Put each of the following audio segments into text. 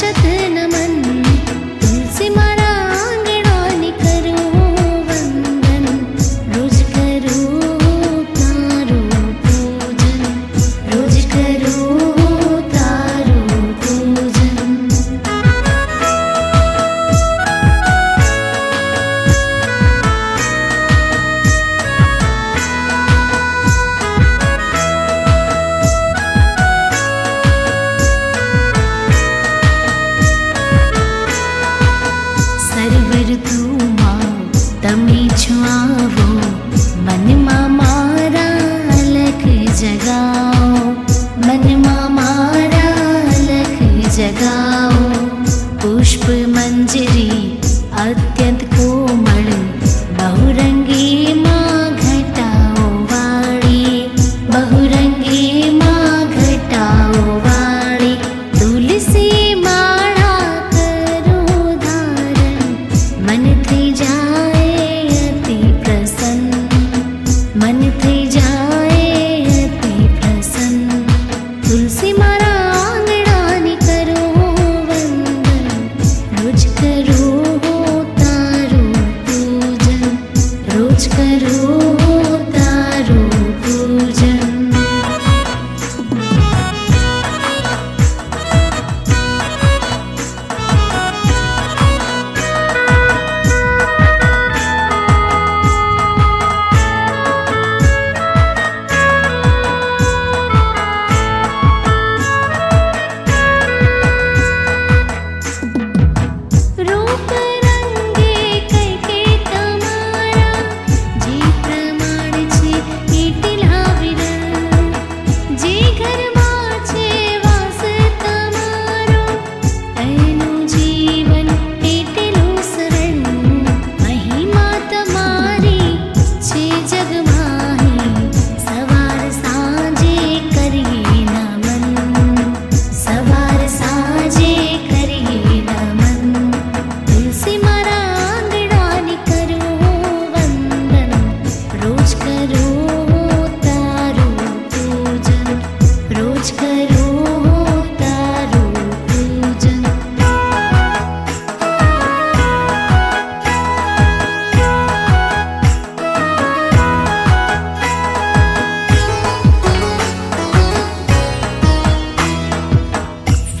这次 मुझ करो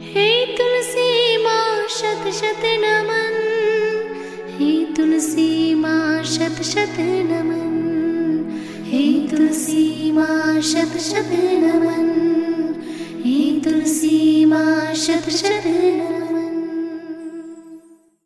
हे तुलसी मा शत शत नमन। हे तुलसी मा शत शत नमन। हे तुलसी मा शत शत नमन। हे तुलसी मा शत शत नमन।